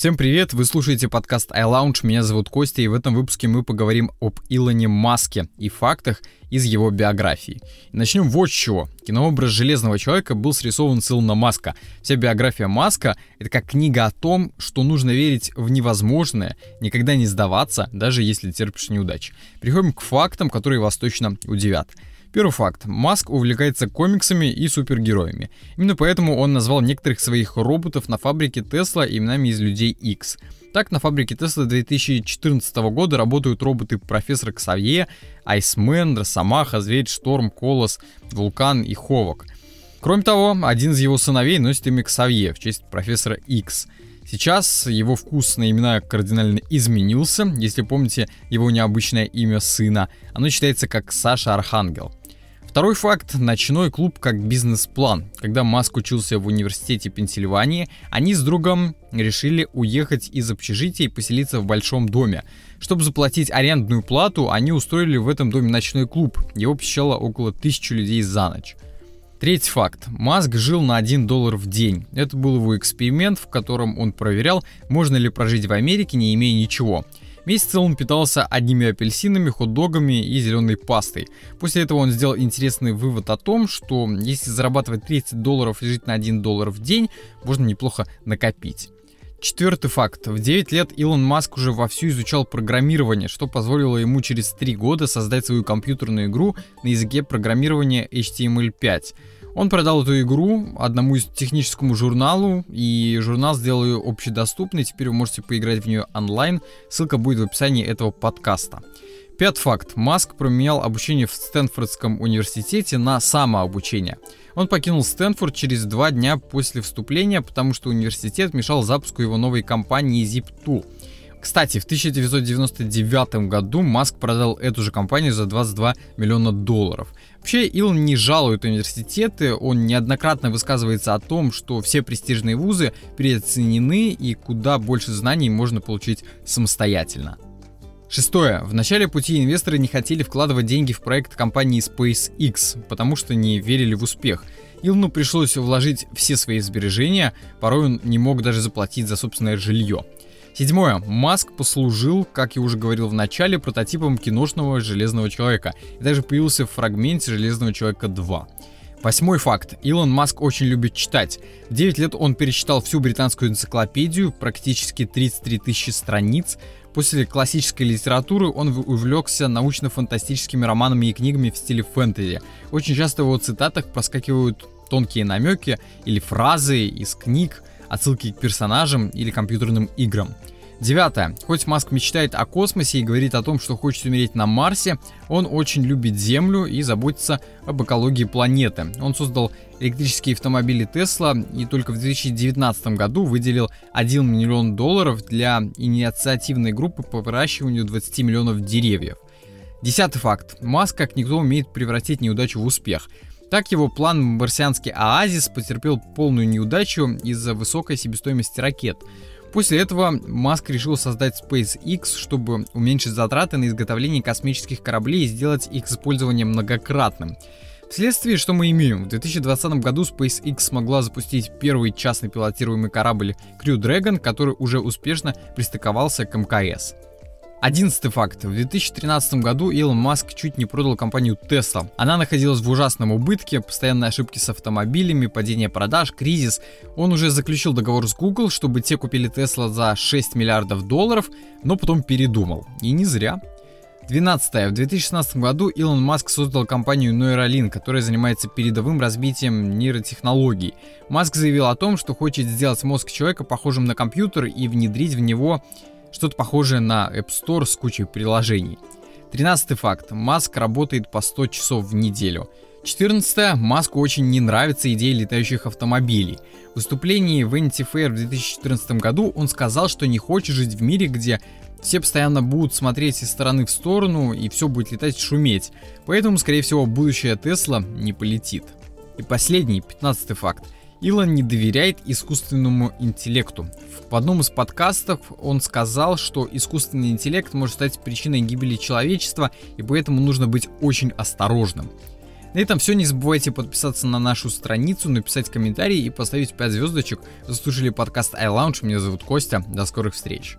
Всем привет, вы слушаете подкаст iLounge, меня зовут Костя, и в этом выпуске мы поговорим об Илоне Маске и фактах из его биографии. Начнем вот с чего. Кинообраз Железного Человека был срисован с Илона Маска. Вся биография Маска — это как книга о том, что нужно верить в невозможное, никогда не сдаваться, даже если терпишь неудачи. Переходим к фактам, которые вас точно удивят. Первый факт. Маск увлекается комиксами и супергероями. Именно поэтому он назвал некоторых своих роботов на фабрике Тесла именами из Людей X. Так, на фабрике Тесла 2014 года работают роботы Профессор Ксавье, Айсмен, Росомаха, Зверь, Шторм, Колос, Вулкан и Ховок. Кроме того, один из его сыновей носит имя Ксавье в честь профессора X. Сейчас его вкус на имена кардинально изменился. Если помните его необычное имя сына, оно читается как Саша Архангел. Второй факт – ночной клуб как бизнес-план. Когда Маск учился в университете Пенсильвании, они с другом решили уехать из общежития и поселиться в большом доме. Чтобы заплатить арендную плату, они устроили в этом доме ночной клуб. Его посещало около тысячи людей за ночь. Третий факт. Маск жил на 1 доллар в день. Это был его эксперимент, в котором он проверял, можно ли прожить в Америке, не имея ничего. Месяц он питался одними апельсинами, хот-догами и зеленой пастой. После этого он сделал интересный вывод о том, что если зарабатывать 30 долларов и жить на 1 доллар в день, можно неплохо накопить. Четвертый факт. В 9 лет Илон Маск уже вовсю изучал программирование, что позволило ему через 3 года создать свою компьютерную игру на языке программирования HTML5. Он продал эту игру одному из техническому журналу, и журнал сделал ее общедоступной, теперь вы можете поиграть в нее онлайн, ссылка будет в описании этого подкаста. Пятый факт. Маск променял обучение в Стэнфордском университете на самообучение. Он покинул Стэнфорд через два дня после вступления, потому что университет мешал запуску его новой компании Zip2. Кстати, в 1999 году Маск продал эту же компанию за 22 миллиона долларов. Вообще, Илон не жалует университеты, он неоднократно высказывается о том, что все престижные вузы переоценены и куда больше знаний можно получить самостоятельно. Шестое. В начале пути инвесторы не хотели вкладывать деньги в проект компании SpaceX, потому что не верили в успех. Илону пришлось вложить все свои сбережения, порой он не мог даже заплатить за собственное жилье. Седьмое. Маск послужил, как я уже говорил в начале, прототипом киношного Железного Человека. И даже появился в фрагменте Железного Человека 2. Восьмой факт. Илон Маск очень любит читать. В 9 лет он перечитал всю британскую энциклопедию, практически 33 тысячи страниц. После классической литературы он увлекся научно-фантастическими романами и книгами в стиле фэнтези. Очень часто в его цитатах проскакивают тонкие намеки или фразы из книг, отсылки к персонажам или компьютерным играм. Девятое. Хоть Маск мечтает о космосе и говорит о том, что хочет умереть на Марсе, он очень любит Землю и заботится об экологии планеты. Он создал электрические автомобили Тесла и только в 2019 году выделил 1 миллион долларов для инициативной группы по выращиванию 20 миллионов деревьев. Десятый факт. Маск как никто умеет превратить неудачу в успех. Так его план «Марсианский оазис» потерпел полную неудачу из-за высокой себестоимости ракет. После этого Маск решил создать SpaceX, чтобы уменьшить затраты на изготовление космических кораблей и сделать их использование многократным. Вследствие, что мы имеем, в 2020 году SpaceX смогла запустить первый частный пилотируемый корабль Crew Dragon, который уже успешно пристыковался к МКС. Одиннадцатый факт. В 2013 году Илон Маск чуть не продал компанию Tesla. Она находилась в ужасном убытке, постоянные ошибки с автомобилями, падение продаж, кризис. Он уже заключил договор с Google, чтобы те купили Tesla за 6 миллиардов долларов, но потом передумал. И не зря. 12. В 2016 году Илон Маск создал компанию Neuralink, которая занимается передовым разбитием нейротехнологий. Маск заявил о том, что хочет сделать мозг человека похожим на компьютер и внедрить в него что-то похожее на App Store с кучей приложений. Тринадцатый факт. Маск работает по 100 часов в неделю. 14. Маску очень не нравится идея летающих автомобилей. В выступлении в Fair в 2014 году он сказал, что не хочет жить в мире, где все постоянно будут смотреть из стороны в сторону и все будет летать шуметь. Поэтому, скорее всего, будущее Тесла не полетит. И последний, 15 факт. Илон не доверяет искусственному интеллекту. В одном из подкастов он сказал, что искусственный интеллект может стать причиной гибели человечества, и поэтому нужно быть очень осторожным. На этом все. Не забывайте подписаться на нашу страницу, написать комментарий и поставить 5 звездочек. Вы слушали подкаст iLounge. Меня зовут Костя. До скорых встреч.